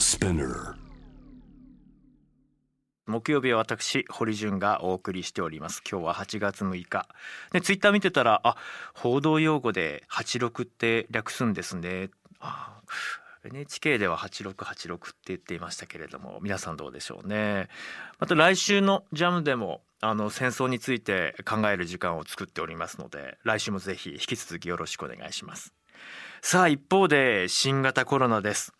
Spinner 木曜日は私堀潤がお送りしております。今日は8月6日。でツイッター見てたらあ報道用語で86って略すんですね。あ NHK では8686って言っていましたけれども皆さんどうでしょうね。また来週のジャムでもあの戦争について考える時間を作っておりますので来週もぜひ引き続きよろしくお願いします。さあ一方で新型コロナです。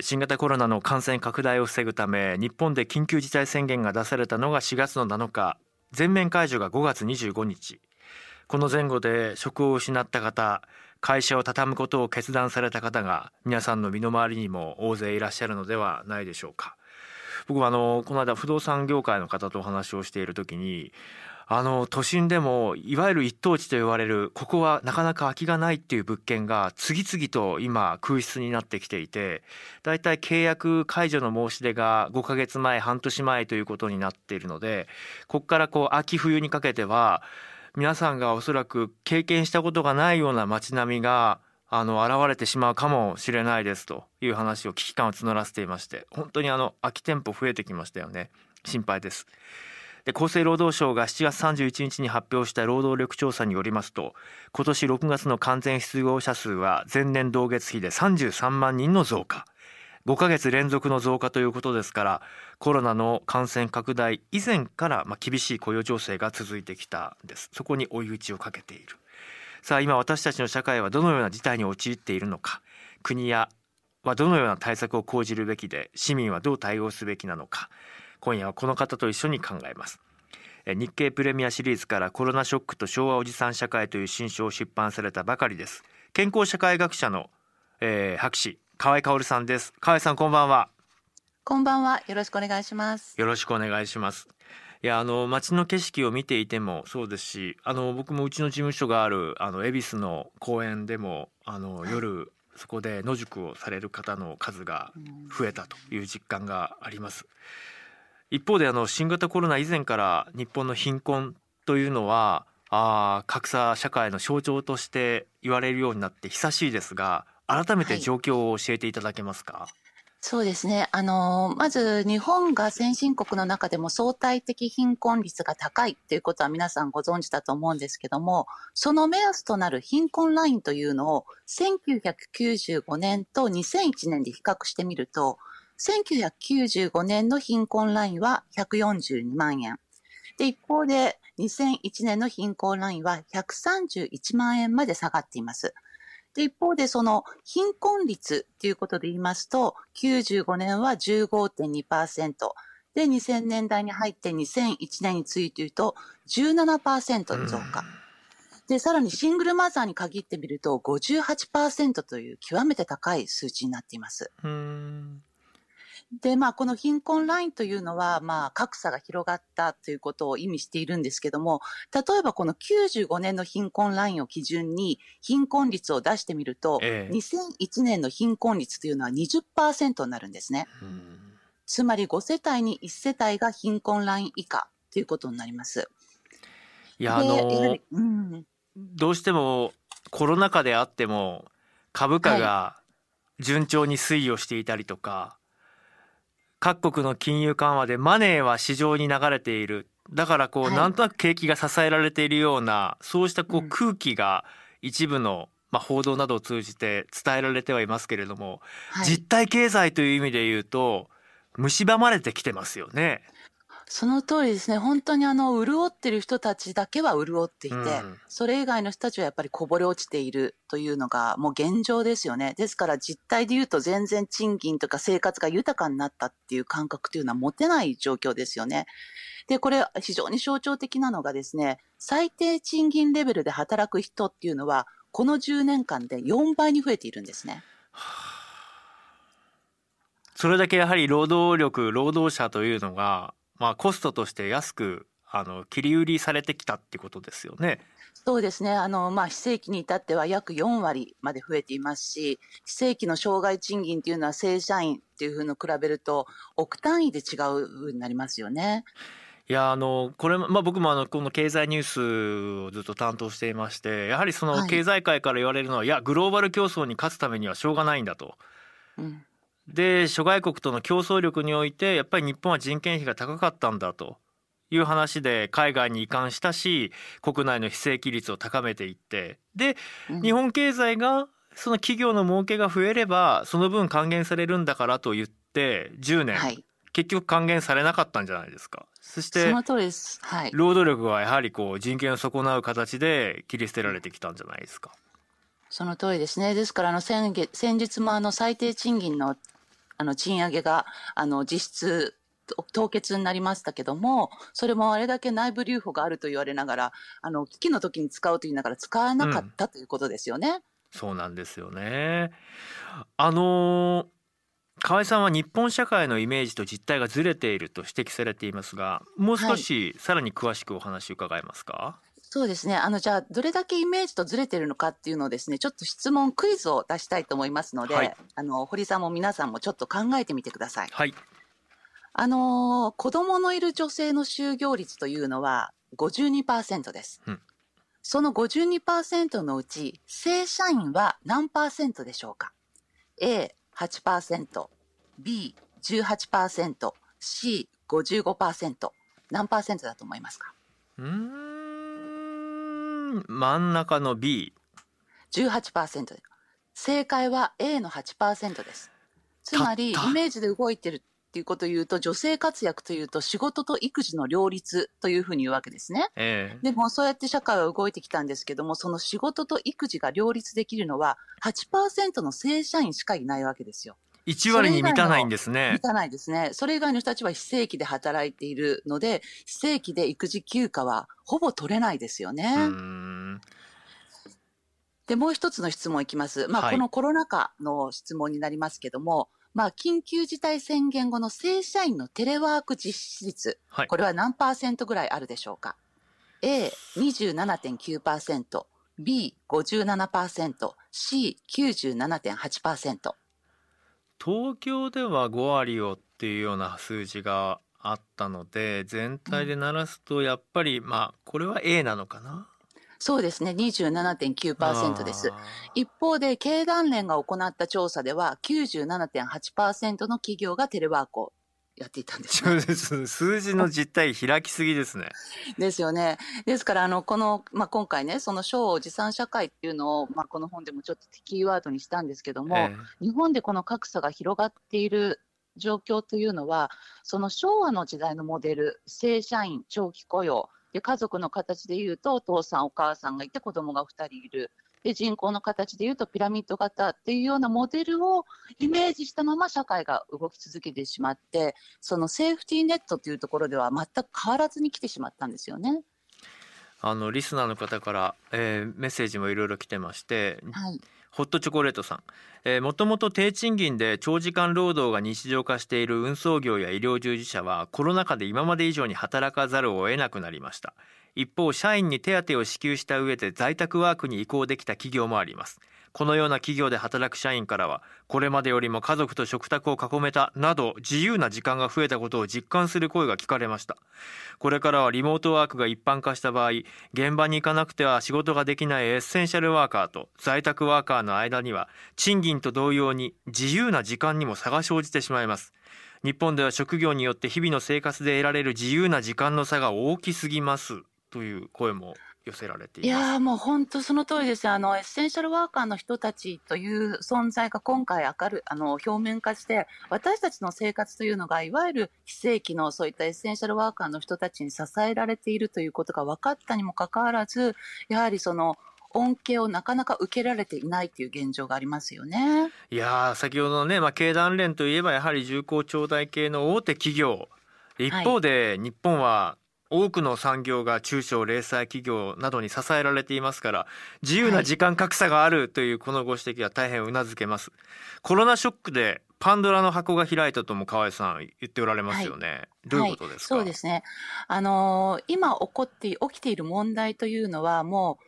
新型コロナの感染拡大を防ぐため日本で緊急事態宣言が出されたのが4月の7日全面解除が5月25日。この前後で職を失った方会社を畳むことを決断された方が皆さんの身の回りにも大勢いらっしゃるのではないでしょうか。僕はあのこの間不動産業界の方とお話をしている時にあの都心でもいわゆる一等地と言われるここはなかなか空きがないっていう物件が次々と今空室になってきていてだいたい契約解除の申し出が5ヶ月前半年前ということになっているのでここからこう秋冬にかけては皆さんがおそらく経験したことがないような街並みがあの現れてしまうかもしれないですという話を危機感を募らせていまして本当にあの空き店舗増えてきましたよね。心配です。で厚生労働省が7月31日に発表した労働力調査によりますと今年6月の完全失業者数は前年同月比で33万人の増加。5ヶ月連続の増加ということですからコロナの感染拡大以前からまあ厳しい雇用情勢が続いてきたんです。そこに追い打ちをかけている。さあ今私たちの社会はどのような事態に陥っているのか。国やはどのような対策を講じるべきで市民はどう対応すべきなのか。今夜はこの方と一緒に考えます。日経プレミアシリーズからコロナショックと昭和おじさん社会という新書を出版されたばかりです。健康社会学者の、えー、博士河合香さんです。河合さんこんばんは。こんばんは。よろしくお願いします。よろしくお願いします。いやあの街の景色を見ていてもそうですしあの僕もうちの事務所があるあの恵比寿の公園でもあの夜そこで野宿をされる方の数が増えたという実感があります。一方であの新型コロナ以前から日本の貧困というのはあ格差社会の象徴として言われるようになって久しいですが改めて状況を教えていただけますか、はい、そうですね。あの、まず日本が先進国の中でも相対的貧困率が高いということは皆さんご存知だと思うんですけども、その目安となる貧困ラインというのを1995年と2001年で比較してみると、1995年の貧困ラインは142万円。で、一方で2001年の貧困ラインは131万円まで下がっています。で、一方でその貧困率ということで言いますと、95年は15.2%。で、2000年代に入って2001年について言うと17%の増加。で、さらにシングルマザーに限ってみると58%という極めて高い数値になっています。で、まあ、この貧困ラインというのは、まあ、格差が広がったということを意味しているんですけども、例えばこの95年の貧困ラインを基準に貧困率を出してみると、ええ、2001年の貧困率というのは20%になるんですね。つまり5世帯に1世帯が貧困ライン以下ということになります。いや、あの、うん、どうしてもコロナ禍であっても株価が順調に推移をしていたりとか、はい各国の金融緩和でマネーは市場に流れている。だからこう、はい、なんとなく景気が支えられているようなそうしたこう空気が一部の、まあ、報道などを通じて伝えられてはいますけれども、はい、実体経済という意味で言うと蝕まれてきてますよね。その通りですね。本当にあの、潤ってる人たちだけは潤っていて、うん、それ以外の人たちはやっぱりこぼれ落ちているというのがもう現状ですよね。ですから実態で言うと全然賃金とか生活が豊かになったっていう感覚というのは持てない状況ですよね。で、これ非常に象徴的なのがですね、最低賃金レベルで働く人っていうのは、この10年間で4倍に増えているんですね。それだけやはり労働力、労働者というのがまあ、コストとして安くあの切り売りされてきたってことですよね。そうですね。あの、まあ、非正規に至っては約4割まで増えていますし、非正規の障害賃金っていうのは正社員っていうふうの比べると、億単位で違うふうになりますよね。いやあのこれ、まあ、僕もあのこの経済ニュースをずっと担当していましてやはりその経済界から言われるのは、はい、いやグローバル競争に勝つためにはしょうがないんだと、うん、で諸外国との競争力においてやっぱり日本は人件費が高かったんだと。いう話で海外に移管したし国内の非正規率を高めていって。で、うん、日本経済がその企業の儲けが増えればその分還元されるんだからと言って10年、はい、結局還元されなかったんじゃないですか。そしてその通りです、はい、労働力はやはりこう人権を損なう形で切り捨てられてきたんじゃないですか。その通りですね。ですからあの先月先日もあの最低賃金のあの賃上げがあの実質凍結になりましたけども、それもあれだけ内部留保があると言われながら、あの危機の時に使うと言いながら使わなかった、うん、ということですよね。そうなんですよね。あの河合さんは日本社会のイメージと実態がずれていると指摘されていますが、もう少しさらに詳しくお話伺えますか？はいそうですね。あの、じゃあ、どれだけイメージとずれてるのかっていうのをですね、ちょっと質問、クイズを出したいと思いますので、はい、あの、堀さんも皆さんもちょっと考えてみてください。はい。あの、子供のいる女性の就業率というのは52%です。うん、その52%のうち、正社員は何パーセントでしょうか ?A8%、B18%、C55%。何パーセントだと思いますか？うん真ん中の B。18%で。正解は A の8%です。つまり、イメージで動いてるっていうことを言うと、女性活躍というと仕事と育児の両立というふうに言うわけですね。えー、でも、そうやって社会は動いてきたんですけども、その仕事と育児が両立できるのは8%の正社員しかいないわけですよ。1割に満たないんですね。満たないですね。それ以外の人たちは非正規で働いているので、非正規で育児休暇はほぼ取れないですよね。で、もう一つの質問いきます。まあ、はい、このコロナ禍の質問になりますけども、まあ、緊急事態宣言後の正社員のテレワーク実施率、はい、これは何パーセントぐらいあるでしょうか ?A27.9%、B57%、C97.8%。東京では5割をっていうような数字があったので全体で鳴らすとやっぱり、まあこれは A なのかな？そうですね、27.9%です。一方で、経団連が行った調査では、97.8%の企業がテレワークをやっていたんです、ね、数字の実態開きすぎですね。ですよね。ですから、あの、この、まあ、今回ね、その賞持参社会っていうのを、まあ、この本でもちょっとキーワードにしたんですけども、えー、日本でこの格差が広がっている状況というのは、その昭和の時代のモデル、正社員、長期雇用、で家族の形でいうと、お父さん、お母さんがいて、子供が2人いる。で人口の形でいうとピラミッド型っていうようなモデルをイメージしたまま社会が動き続けてしまってそのセーフティーネットというところでは全く変わらずに来てしまったんですよね。あのリスナーの方から、えー、メッセージもいろいろ来てまして、はい、ホットチョコレートさん、えー、もともと低賃金で長時間労働が日常化している運送業や医療従事者はコロナ禍で今まで以上に働かざるを得なくなりました。一方社員に手当を支給した上で在宅ワークに移行できた企業もあります。このような企業で働く社員からはこれまでよりも家族と食卓を囲めたなど自由な時間が増えたことを実感する声が聞かれました。これからはリモートワークが一般化した場合現場に行かなくては仕事ができないエッセンシャルワーカーと在宅ワーカーの間には賃金と同様に自由な時間にも差が生じてしまいます。日本では職業によって日々の生活で得られる自由な時間の差が大きすぎます。という声も寄せられていやもう本当その通りですあのエッセンシャルワーカーの人たちという存在が今回明るあの表面化して私たちの生活というのがいわゆる非正規のそういったエッセンシャルワーカーの人たちに支えられているということが分かったにもかかわらずやはりその恩恵をなかなか受けられていないという現状がありますよね。いや先ほどのね、まあ、経団連といえばやはり重厚長大系の大手企業。一方で日本は多くの産業が中小零細企業などに支えられていますから自由な時間格差があるというこのご指摘は大変うなずけます、コロナショックでパンドラの箱が開いたとも河合さん言っておられますよね、はい、どういうことですか、はい、そうですね。あのー、今起こって起きている問題というのはもう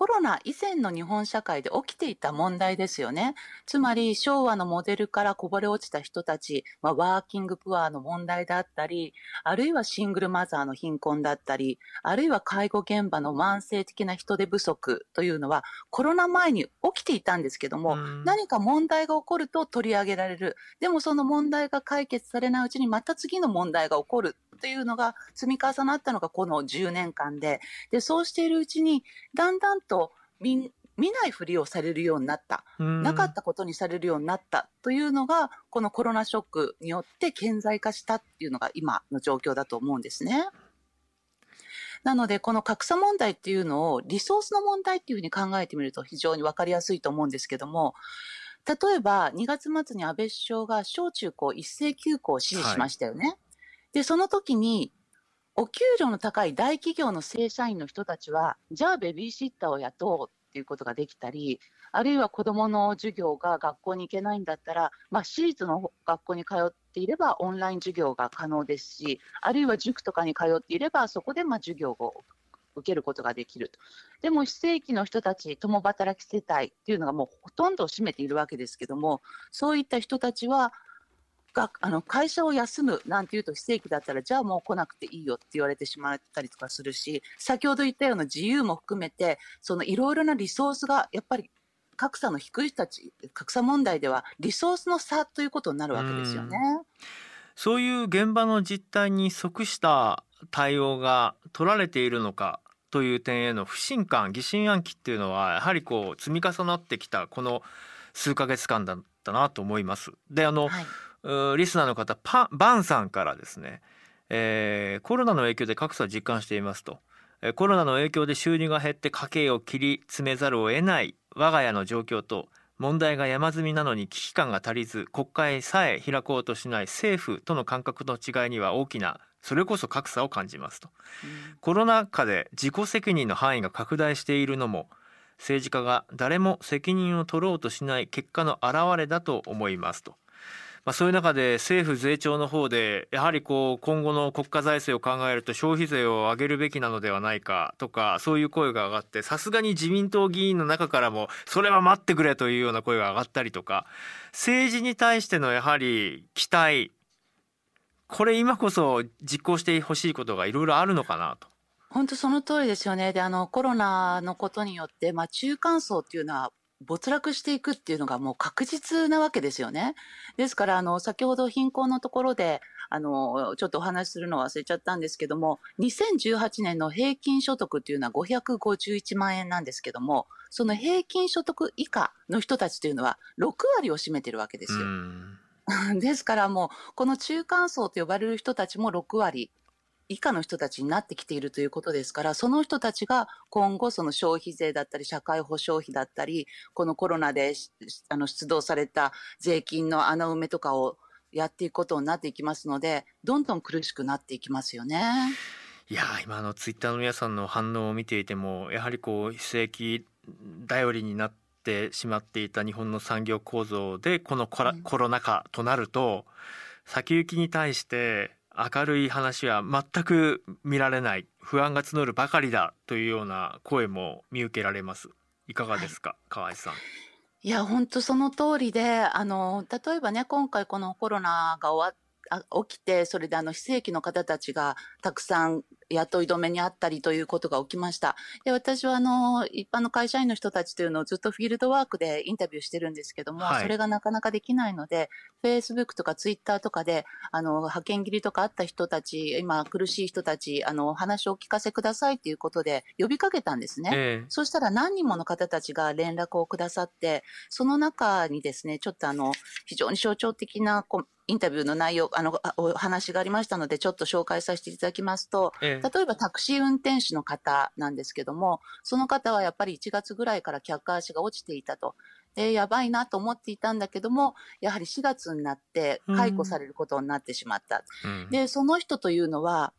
コロナ以前の日本社会で起きていた問題ですよね。つまり昭和のモデルからこぼれ落ちた人たち、まあ、ワーキングプアの問題だったり、あるいはシングルマザーの貧困だったり、あるいは介護現場の慢性的な人手不足というのはコロナ前に起きていたんですけども、何か問題が起こると取り上げられる。でもその問題が解決されないうちにまた次の問題が起こるというのが積み重なったのがこの10年間で、で、そうしているうちに、だんだんと見見ないふりをされるようになった、なかったことにされるようになったというのが、このコロナショックによって顕在化したっていうのが今の状況だと思うんですね。なので、この格差問題っていうのをリソースの問題っていうふうに考えてみると非常に分かりやすいと思うんですけども、例えば2月末に安倍首相が小中高一斉休校を指示しましたよね。はい、で、その時にお給料の高い大企業の正社員の人たちは、じゃあベビーシッターを雇おうっていうことができたり、あるいは子どもの授業が学校に行けないんだったら、まあ、私立の学校に通っていればオンライン授業が可能ですし、あるいは塾とかに通っていれば、そこでまあ授業を受けることができると。でも非正規の人たち、共働き世帯っていうのがもうほとんどを占めているわけですけども、そういった人たちは、があの会社を休むなんていうと非正規だったらじゃあもう来なくていいよって言われてしまったりとかするし先ほど言ったような自由も含めてそのいろいろなリソースがやっぱり格差の低い人たち格差問題ではリソースの差ということになるわけですよね。うそういう現場の実態に即した対応が取られているのかという点への不信感疑心暗鬼っていうのはやはりこう積み重なってきたこの数ヶ月間だったなと思います。であの、はいリスナーの方パバンさんからですね、えー、コロナの影響で格差を実感していますと。コロナの影響で収入が減って家計を切り詰めざるを得ない我が家の状況と問題が山積みなのに危機感が足りず国会さえ開こうとしない政府との感覚の違いには大きなそれこそ格差を感じますと、うん、コロナ禍で自己責任の範囲が拡大しているのも政治家が誰も責任を取ろうとしない結果の表れだと思いますとまあ、そういう中で政府税調の方でやはりこう今後の国家財政を考えると消費税を上げるべきなのではないかとかそういう声が上がってさすがに自民党議員の中からもそれは待ってくれというような声が上がったりとか政治に対してのやはり期待これ今こそ実行してほしいことがいろいろあるのかなと。本当その通りですよね。で、あの、コロナのことによって、まあ、中間層っていうのは没落していくっていうのがもう確実なわけですよね。ですから、あの、先ほど貧困のところで、あの、ちょっとお話しするの忘れちゃったんですけども、2018年の平均所得っていうのは551万円なんですけども、その平均所得以下の人たちというのは6割を占めてるわけですよ。ですからもう、この中間層と呼ばれる人たちも6割以下の人たちになってきているということですから、その人たちが今後、その消費税だったり、社会保障費だったり、このコロナであの出動された税金の穴埋めとかをやっていくことになっていきますので、どんどん苦しくなっていきますよね。いや今のツイッターの皆さんの反応を見ていてもやはりこう非正規頼りになってしまっていた日本の産業構造でこのコロ,、コロナ禍となると先行きに対して明るい話は全く見られない不安が募るばかりだというような声も見受けられます。いかがですか、はい、河合さん。いや本当その通りであの例えばね今回このコロナが終わ起きてそれであの非正規の方たちがたくさん雇い止めにあったりということが起きました。で私はあの一般の会社員の人たちというのをずっとフィールドワークでインタビューしてるんですけども、はい、それがなかなかできないので、フェイスブックとかツイッターとかであの派遣切りとかあった人たち、今苦しい人たち、あのお話をお聞かせくださいということで呼びかけたんですね。えー、そしたら何人もの方たちが連絡をくださって、その中にですね、ちょっとあの非常に象徴的なインタビューの内容、あの、お話がありましたので、ちょっと紹介させていただきますと、ええ、例えばタクシー運転手の方なんですけども、その方はやっぱり1月ぐらいから客足が落ちていたと。で、やばいなと思っていたんだけども、やはり4月になって解雇されることになってしまった。うん、で、その人というのは、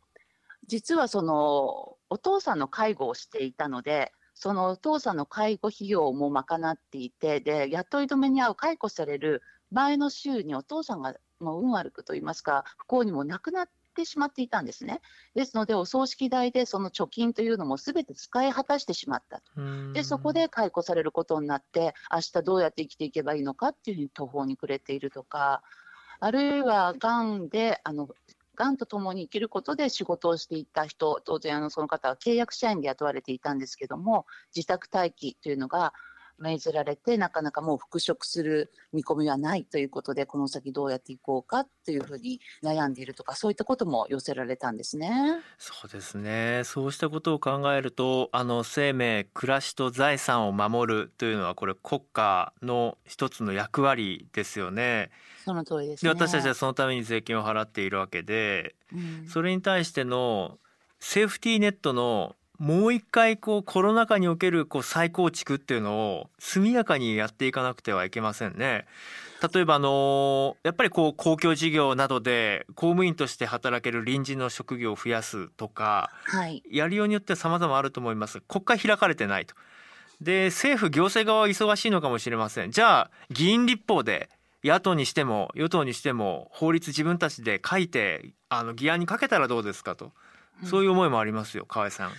実はその、お父さんの介護をしていたので、そのお父さんの介護費用も賄っていて、で、雇い止めに遭う解雇される前の週にお父さんがもう運悪くと言いますか、不幸にも亡くなっってしまっていたんですね。ですので、お葬式代でその貯金というのもすべて使い果たしてしまったと。で、そこで解雇されることになって、明日どうやって生きていけばいいのかっていうふうに途方に暮れているとか、あるいは、がんで、あの、がんと共に生きることで仕事をしていた人、当然あのその方は契約社員で雇われていたんですけども、自宅待機というのが命じられて、なかなかもう復職する見込みはないということで、この先どうやっていこうかというふうに悩んでいるとか、そういったことも寄せられたんですね。そうですね。そうしたことを考えると、あの生命、暮らしと財産を守るというのは、これ国家の一つの役割ですよね。その通りです、ね、で私たちはそのために税金を払っているわけで、うん、それに対してのセーフティーネットのもう一回こうコロナ禍におけるこう再構築っていうのを速やかにやっていかなくてはいけませんね。例えばあのやっぱりこう公共事業などで公務員として働ける臨時の職業を増やすとか、はい、やりようによっては様々あると思います。国会開かれてないと。で政府行政側は忙しいのかもしれません。じゃあ議員立法で野党にしても与党にしても法律自分たちで書いてあの議案にかけたらどうですかと。そういう思いもありますよ、河合さん。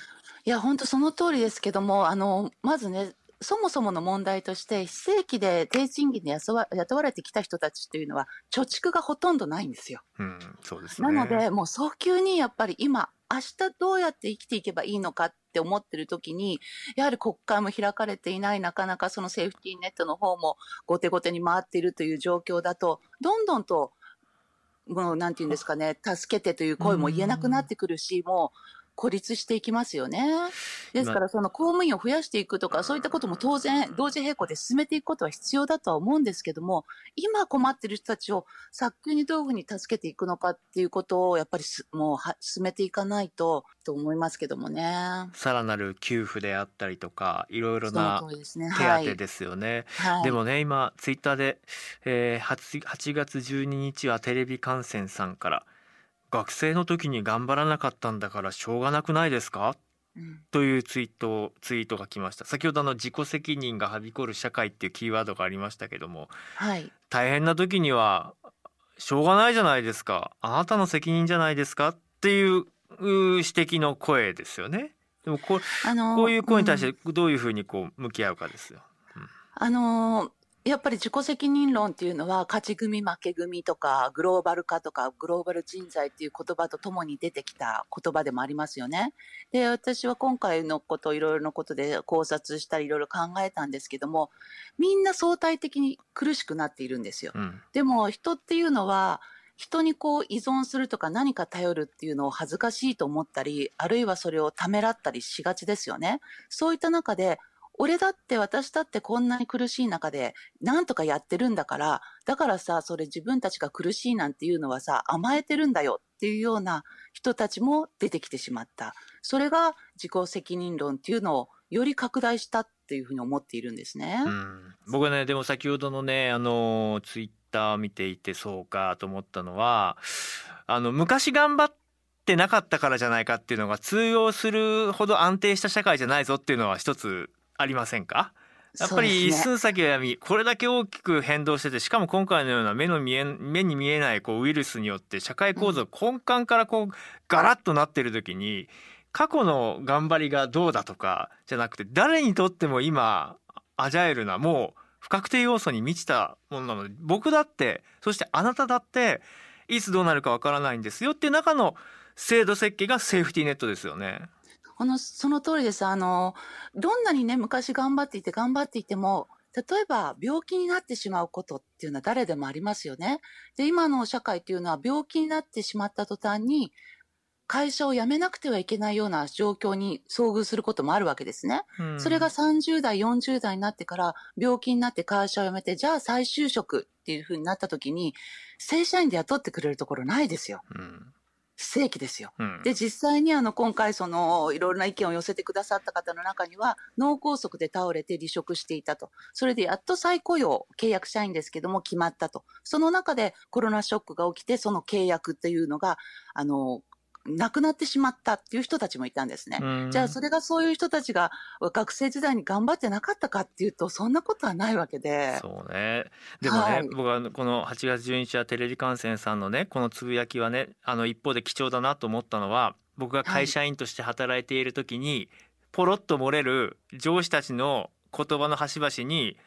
いや、本当その通りですけども、あの、まずね、そもそもの問題として、非正規で低賃金で雇わ雇われてきた人たちというのは、貯蓄がほとんどないんですよ。うん、そうですね。なので、もう早急にやっぱり今、明日どうやって生きていけばいいのかって思ってる時に、やはり国会も開かれていない、なかなかそのセーフティーネットの方も後手後手に回っているという状況だと、どんどんと、もうなんていうんですかね、助けてという声も言えなくなってくるし、もう、孤立していきますよね。ですから、その公務員を増やしていくとか、そういったことも当然、同時並行で進めていくことは必要だとは思うんですけども、今困ってる人たちを早急にどういうふうに助けていくのかっていうことを、やっぱりもうは進めていかないと、と思いますけどもね。さらなる給付であったりとか、いろいろな手当ですよね。ではい、でもね、今、ツイッターで、えー8、8月12日はテレビ観戦さんから、学生の時に頑張らなかったんだからしょうがなくないですか、うん、というツイートツイートが来ました。先ほどの自己責任がはびこる社会っていうキーワードがありましたけども、はい、大変な時にはしょうがないじゃないですか。あなたの責任じゃないですか？っていう指摘の声ですよね。でもこ,、あのー、こういう声に対してどういうふうにこう向き合うかですよ。うん、あのーやっぱり自己責任論っていうのは、勝ち組、負け組とか、グローバル化とか、グローバル人材っていう言葉とともに出てきた言葉でもありますよね。で、私は今回のこと、いろいろなことで考察したり、いろいろ考えたんですけども、みんな相対的に苦しくなっているんですよ。うん、でも、人っていうのは、人にこう依存するとか何か頼るっていうのを恥ずかしいと思ったり、あるいはそれをためらったりしがちですよね。そういった中で、俺だって私だってこんなに苦しい中でなんとかやってるんだから、だからさ、それ自分たちが苦しいなんていうのはさ、甘えてるんだよっていうような人たちも出てきてしまった。それが自己責任論っていうのをより拡大したっていうふうに思っているんですね。うん、僕はね、でも先ほどのね、あの、ツイッター見ていてそうかと思ったのは、あの、昔頑張ってなかったからじゃないかっていうのが通用するほど安定した社会じゃないぞっていうのは一つありませんか？やっぱり一寸先は闇、これだけ大きく変動しててしかも今回のような目の見え目に見えないこうウイルスによって社会構造根幹からこうガラッとなってる時に過去の頑張りがどうだとかじゃなくて誰にとっても今アジャイルなもう不確定要素に満ちたものなので僕だってそしてあなただっていつどうなるかわからないんですよっていう中の制度設計がセーフティーネットですよね。この、その通りです。あの、どんなにね、昔頑張っていて頑張っていても、例えば病気になってしまうことっていうのは誰でもありますよね。で、今の社会っていうのは病気になってしまった途端に、会社を辞めなくてはいけないような状況に遭遇することもあるわけですね。うん、それが30代、40代になってから病気になって会社を辞めて、じゃあ再就職っていうふうになった時に、正社員で雇ってくれるところないですよ。うん非正規ですよ。うん、で、実際にあの、今回その、いろいろな意見を寄せてくださった方の中には、脳梗塞で倒れて離職していたと。それでやっと再雇用、契約社員ですけども決まったと。その中でコロナショックが起きて、その契約っていうのが、あの、亡くなってしまったっていう人たちもいたんですね。じゃあそれがそういう人たちが学生時代に頑張ってなかったかっていうとそんなことはないわけで。そうね。でもね、はい、僕はこの8月12日はテレビ観戦さんのねこのつぶやきはねあの一方で貴重だなと思ったのは僕が会社員として働いている時に、はい、ポロッと漏れる上司たちの言葉の端々に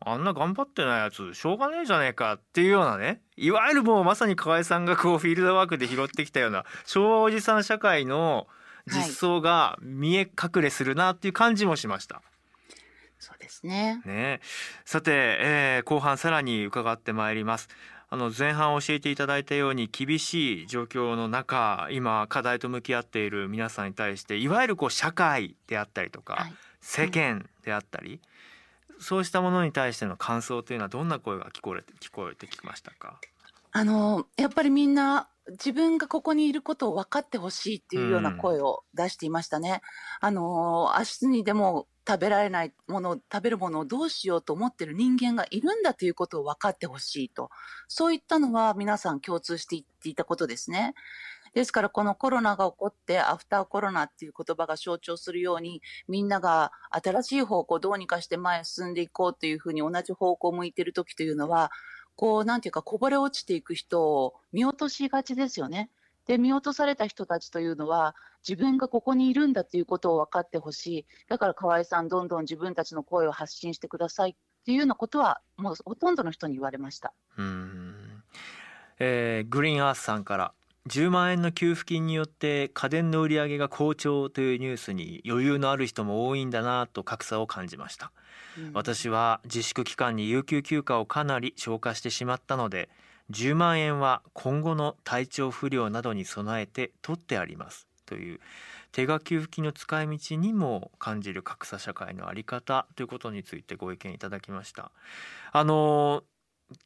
あんな頑張ってないやつしょうがねえじゃねえかっていうようなねいわゆるもうまさに河合さんがこうフィールドワークで拾ってきたような昭和おじさん社会の実相が見え隠れするなっていう感じもしました。はい、そうですねねさて、えー、後半さらに伺ってまいります。あの前半教えていただいたように厳しい状況の中今課題と向き合っている皆さんに対していわゆるこう社会であったりとか、はい、世間であったり、そうしたものに対しての感想というのはどんな声が聞こえて聞こえてきましたか？あのやっぱりみんな自分がここにいることを分かってほしいっていうような声を出していましたね。うん、あの明日にでも食べられないもの食べるものをどうしようと思ってる人間がいるんだということを分かってほしいとそういったのは皆さん共通して言っていたことですね。ですからこのコロナが起こってアフターコロナっていう言葉が象徴するようにみんなが新しい方向どうにかして前へ進んでいこうというふうに同じ方向を向いている時というのはこうなんていうかこぼれ落ちていく人を見落としがちですよね。で見落とされた人たちというのは自分がここにいるんだということを分かってほしいだから河合さんどんどん自分たちの声を発信してくださいっていうようなことはもうほとんどの人に言われました。うんえー、グリーンアースさんから10万円の給付金によって家電の売り上げが好調というニュースに余裕のある人も多いんだなと格差を感じました、うん、私は自粛期間に有給休暇をかなり消化してしまったので10万円は今後の体調不良などに備えて取ってありますという手書給付金の使い道にも感じる格差社会の在り方ということについてご意見いただきました。あの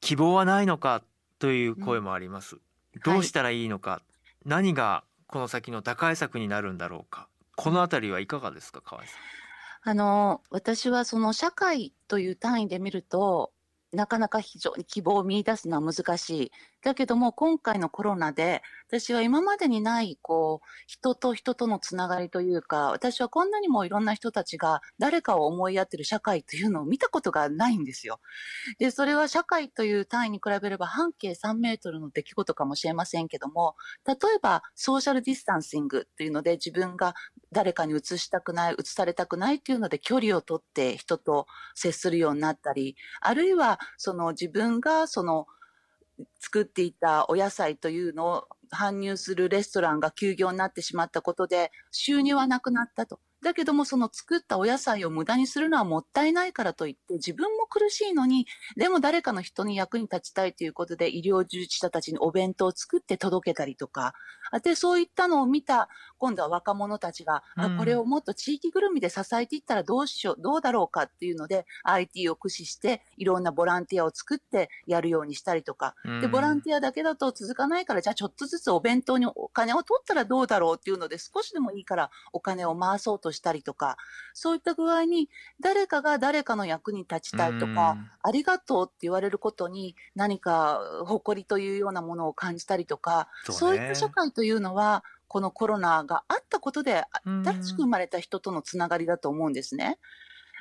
希望はないのかという声もあります、うんどうしたらいいのか、はい、何がこの先の打開策になるんだろうかこのあたりはいかがですか河合さん？あの私はその社会という単位で見るとなかなか非常に希望を見出すのは難しい。だけども今回のコロナで私は今までにないこう人と人とのつながりというか私はこんなにもいろんな人たちが誰かを思いやってる社会というのを見たことがないんですよ。でそれは社会という単位に比べれば半径3メートルの出来事かもしれませんけども例えばソーシャルディスタンシングというので自分が誰かに移したくない移されたくないというので距離をとって人と接するようになったりあるいはその自分がその作っていたお野菜というのを搬入するレストランが休業になってしまったことで収入はなくなったと。だけどもその作ったお野菜を無駄にするのはもったいないからといって自分も苦しいのにでも誰かの人に役に立ちたいということで医療従事者たちにお弁当を作って届けたりとかでそういったのを見た今度は若者たちが、うん、あこれをもっと地域ぐるみで支えていったらどうしようどうだろうかっていうので IT を駆使していろんなボランティアを作ってやるようにしたりとか、うん、でボランティアだけだと続かないからじゃあちょっとずつお弁当にお金を取ったらどうだろうっていうので少しでもいいからお金を回そうとしたりとか、そういった具合に、誰かが誰かの役に立ちたいとか、ありがとうって言われることに何か誇りというようなものを感じたりとか、そう,、いった社会というのは、このコロナがあったことで、新しく生まれた人とのつながりだと思うんですね。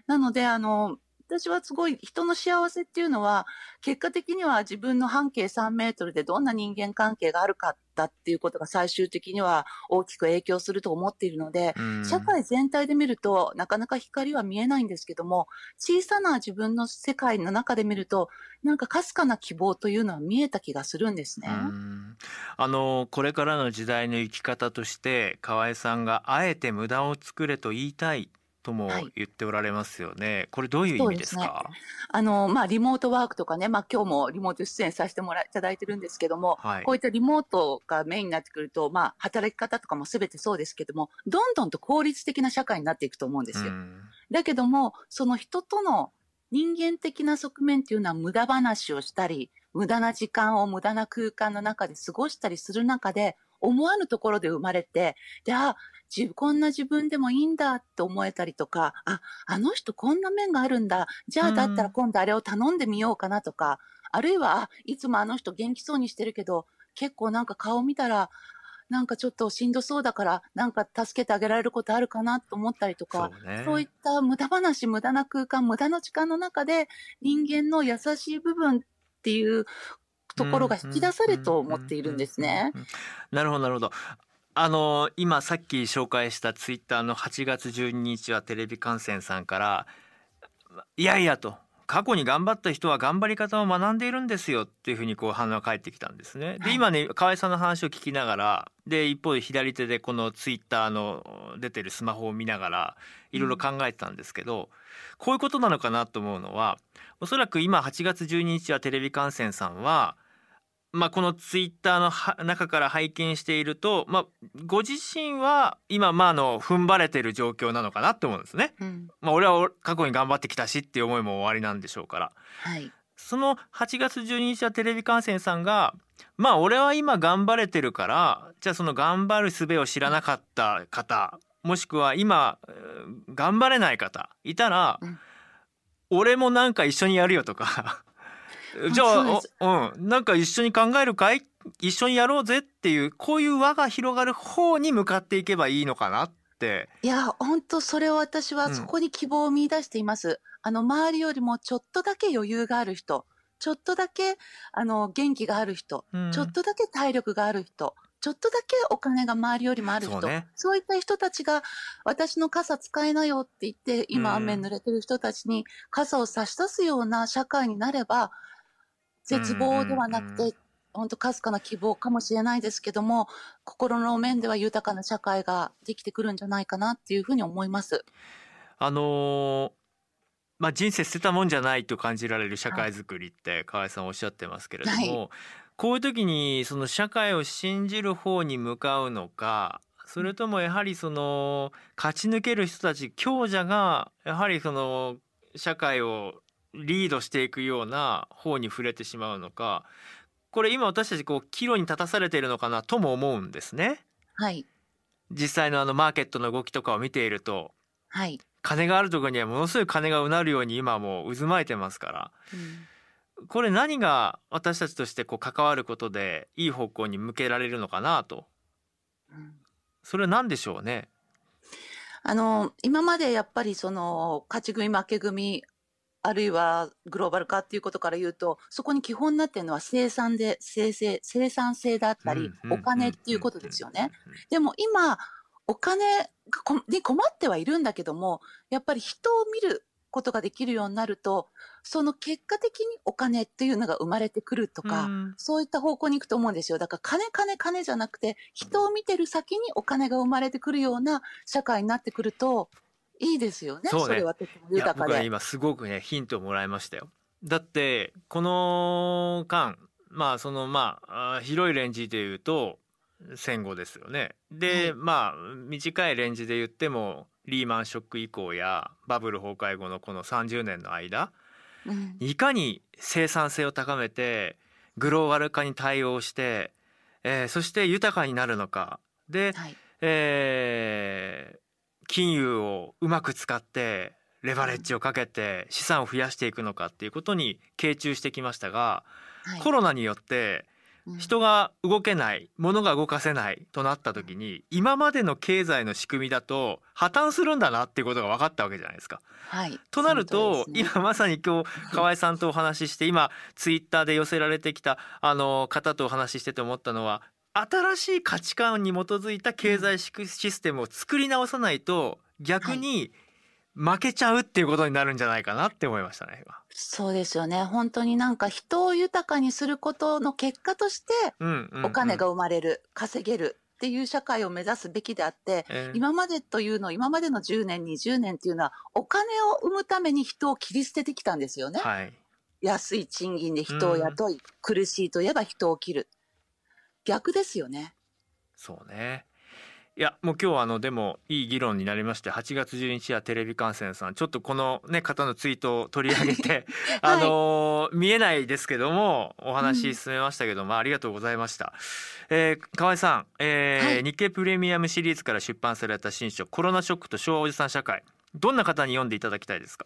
なので、あの、私はすごい人の幸せっていうのは、結果的には自分の半径3メートルでどんな人間関係があるかだっていうことが最終的には大きく影響すると思っているので、社会全体で見るとなかなか光は見えないんですけども、小さな自分の世界の中で見ると、なんかかすかな希望というのは見えた気がするんですね。あのこれからの時代の生き方として河合さんがあえて無駄を作れと言いたいとも言っておられますよね。はい、これどういう意味ですか？すね、あのまあリモートワークとかね、まあ今日もリモート出演させてもらいただいてるんですけども、はい、こういったリモートがメインになってくると、まあ働き方とかもすべてそうですけども、どんどんと効率的な社会になっていくと思うんですよ。だけども、その人との人間的な側面っていうのは無駄話をしたり、無駄な時間を無駄な空間の中で過ごしたりする中で、思わぬところで生まれて、で、あ、こんな自分でもいいんだって思えたりとか、あ、あの人こんな面があるんだ。じゃあだったら今度あれを頼んでみようかなとか、あるいは、いつもあの人元気そうにしてるけど、結構なんか顔見たら、なんかちょっとしんどそうだから、なんか助けてあげられることあるかなと思ったりとか、そうねそういった無駄話、無駄な空間、無駄な時間の中で、人間の優しい部分っていうところが引き出されと思っているんですね。なるほどなるほど。あの今さっき紹介したツイッターの8月12日はテレビ観戦さんからいやいやと過去に頑張った人は頑張り方を学んでいるんですよっていうふうにこう反応が返ってきたんですね。ではい今ね河合さんの話を聞きながらで一方で左手でこのツイッターの出てるスマホを見ながらいろいろ考えてたんですけど、こういうことなのかなと思うのはおそらく今8月12日はテレビ観戦さんはまあ、このツイッターのは中から拝見していると、まあ、ご自身は今まああの踏ん張れてる状況なのかなって思うんですね。うんまあ、俺は過去に頑張ってきたしっていう思いも終わりなんでしょうからはい。その8月12日はテレビ観戦さんがまあ俺は今頑張れてるからじゃあその頑張る術を知らなかった方もしくは今えー頑張れない方いたら、うん俺もなんか一緒にやるよとかじゃあそうん。なんか一緒に考えるかい？一緒にやろうぜっていうこういう輪が広がる方に向かっていけばいいのかなって。いや、本当それを私うん。はそこに希望を見出しています。あの、周りよりもちょっとだけ余裕がある人、ちょっとだけ、あの、元気がある人、うん。ちょっとだけ体力がある人、ちょっとだけお金が周りよりもある人、そうね。いった人たちが、私の傘使えなよって言って、今うん。雨濡れてる人たちに傘を差し出すような社会になれば、絶望ではなくて、本当かすかな希望かもしれないですけども、心の面では豊かな社会ができてくるんじゃないかなっていうふうに思います。あのーまあ、人生捨てたもんじゃないと感じられる社会づくりって河合さんおっしゃってますけれども、はこういう時にその社会を信じる方に向かうのかそれともやはりその勝ち抜ける人たち強者がやはりその社会をリードしていくような方に触れてしまうのかこれ今私たちこう岐路に立たされているのかなとも思うんですね。はい。実際のあのマーケットの動きとかを見ているとはい。金があるところにはものすごい金がうなるように今もう渦巻いてますからこれ何が私たちとしてこう関わることでいい方向に向けられるのかなとうんそれは何でしょうね。あの、今までやっぱりその、勝ち組負け組、あるいはグローバル化っていうことから言うと、そこに基本になってるのは生産で、生成、生産性だったり、お金っていうことですよね。。でも今、お金に困ってはいるんだけども、やっぱり人を見ることができるようになると、その結果的にお金っていうのが生まれてくるとか、うんそういった方向に行くと思うんですよ。だから金金金じゃなくて、人を見てる先にお金が生まれてくるような社会になってくると、いいですよね。そうねれはとてもいや豊かで。僕は今すごくねヒントをもらいましたよ。だってこの間まあそのまあ広いレンジで言うと戦後ですよね。で、はいまあ短いレンジで言ってもリーマンショック以降やバブル崩壊後のこの30年の間うんいかに生産性を高めてグローバル化に対応して、えーそして豊かになるのかで、はい。えー金融をうまく使ってレバレッジをかけて資産を増やしていくのかっていうことに傾注してきましたが、はいコロナによってうん人が動けない物が動かせないとなった時に今までの経済の仕組みだと破綻するんだなっていうことが分かったわけじゃないですか。はい。となると、ね今まさに今日河合さんとお話しして今ツイッターで寄せられてきたあの方とお話ししてて思ったのは新しい価値観に基づいた経済シシステムを作り直さないと逆に負けちゃうっていうことになるんじゃないかなって思いましたね今。そうですよね。本当になんか人を豊かにすることの結果として、うんうんうんお金が生まれる、稼げるっていう社会を目指すべきであって、えー今までというの、今までの10年、20年っていうのは、お金を生むために人を切り捨ててきたんですよね。はい安い賃金で人を雇い、苦しいといえば人を切る。逆ですよね。そうね。いやもう今日はあのでもいい議論になりまして8月12日はテレビ観戦さん。ちょっとこのね方のツイートを取り上げて、あのー見えないですけどもお話進めましたけども、ありがとうございました、えー、河合さん、えーはい。日経プレミアムシリーズから出版された新書コロナショックと昭和おじさん社会。どんな方に読んでいただきたいですか？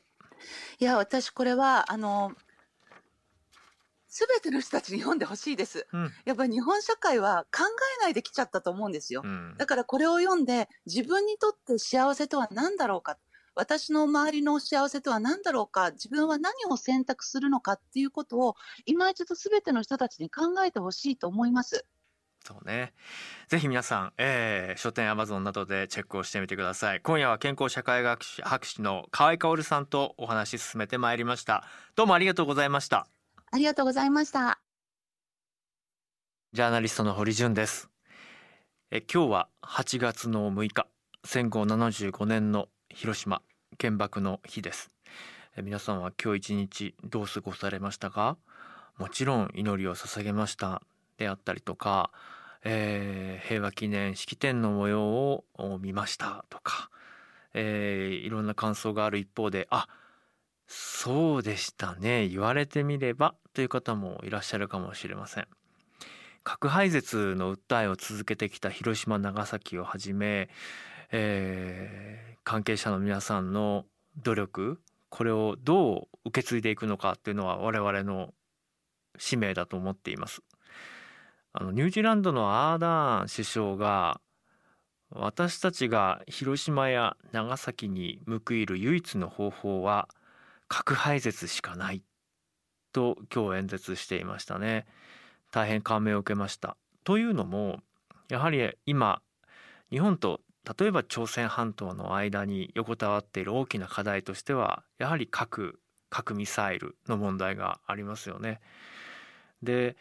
いや、私これは、あの、全ての人たちに読んでほしいです。うん、やっぱり日本社会は考えないできちゃったと思うんですよ。うん、だからこれを読んで自分にとって幸せとは何だろうか。私の周りの幸せとは何だろうか、自分は何を選択するのかっていうことを、今一度すべての人たちに考えてほしいと思います。そうね。ぜひ皆さん、えー、書店アマゾンなどでチェックをしてみてください。今夜は健康社会学士博士の河合薫さんとお話し進めてまいりました。どうもありがとうございました。ありがとうございました。ジャーナリストの堀潤です。え今日は8月の6日、戦後75年の広島原爆の日です。え皆さんは今日一日どう過ごされましたか？もちろん祈りを捧げましたであったりとか、えー、平和記念式典の模様を見ましたとか、えー、いろんな感想がある一方であそうでしたね言われてみればという方もいらっしゃるかもしれません。核廃絶の訴えを続けてきた広島長崎をはじめ、えー、関係者の皆さんの努力これをどう受け継いでいくのかっていうのは我々の使命だと思っています。あのニュージーランドのアーダーン首相が私たちが広島や長崎に報いる唯一の方法は核廃絶しかないと今日演説していましたね大変感銘を受けましたというのもやはり今日本と例えば朝鮮半島の間に横たわっている大きな課題としてはやはり核核ミサイルの問題がありますよね。で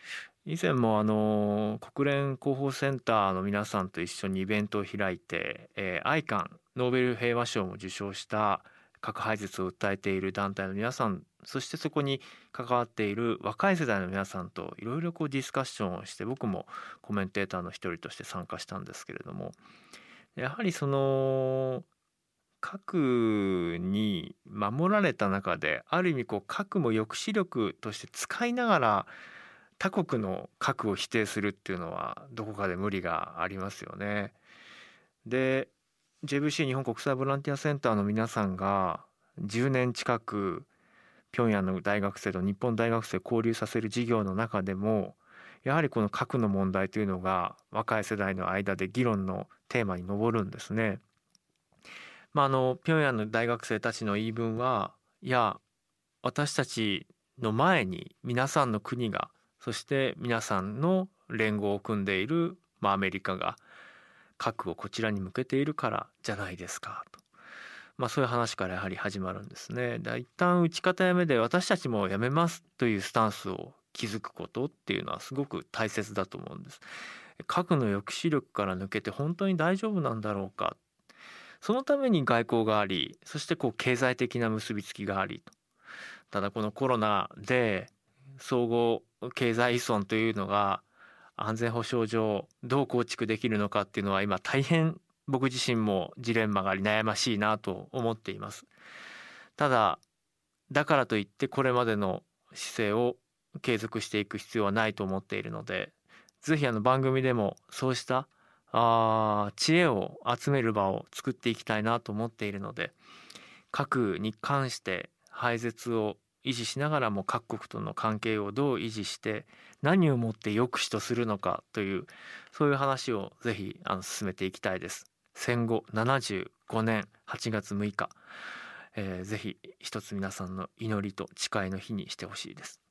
以前もあの国連広報センターの皆さんと一緒にイベントを開いて、えー、アイカンノーベル平和賞も受賞した核廃絶を訴えている団体の皆さんそしてそこに関わっている若い世代の皆さんといろいろこうディスカッションをして僕もコメンテーターの一人として参加したんですけれどもやはりその核に守られた中である意味こう核も抑止力として使いながら他国の核を否定するっていうのはどこかで無理がありますよね。で JVC 日本国際ボランティアセンターの皆さんが10年近く平壌の大学生と日本大学生交流させる事業の中でもやはりこの核の問題というのが若い世代の間で議論のテーマに上るんですね。まあ、あの平壌の大学生たちの言い分はいや私たちの前に皆さんの国がそして皆さんの連合を組んでいる、まあ、アメリカが核をこちらに向けているからじゃないですかと、まあ、そういう話からやはり始まるんですね。で一旦打ち方やめで私たちもやめますというスタンスを築くことっていうのはすごく大切だと思うんです。核の抑止力から抜けて本当に大丈夫なんだろうかそのために外交がありそしてこう経済的な結びつきがありとただこのコロナで総合経済依存というのが安全保障上どう構築できるのかっていうのは今大変僕自身もジレンマがあり悩ましいなと思っています。ただだからといってこれまでの姿勢を継続していく必要はないと思っているのでぜひあの番組でもそうしたあ知恵を集める場を作っていきたいなと思っているので核に関して廃絶を維持しながらも各国との関係をどう維持して何をもって抑止とするのかというそういう話をぜひあの進めていきたいです。戦後75年8月6日、えー、ぜひ一つ皆さんの祈りと誓いの日にしてほしいです。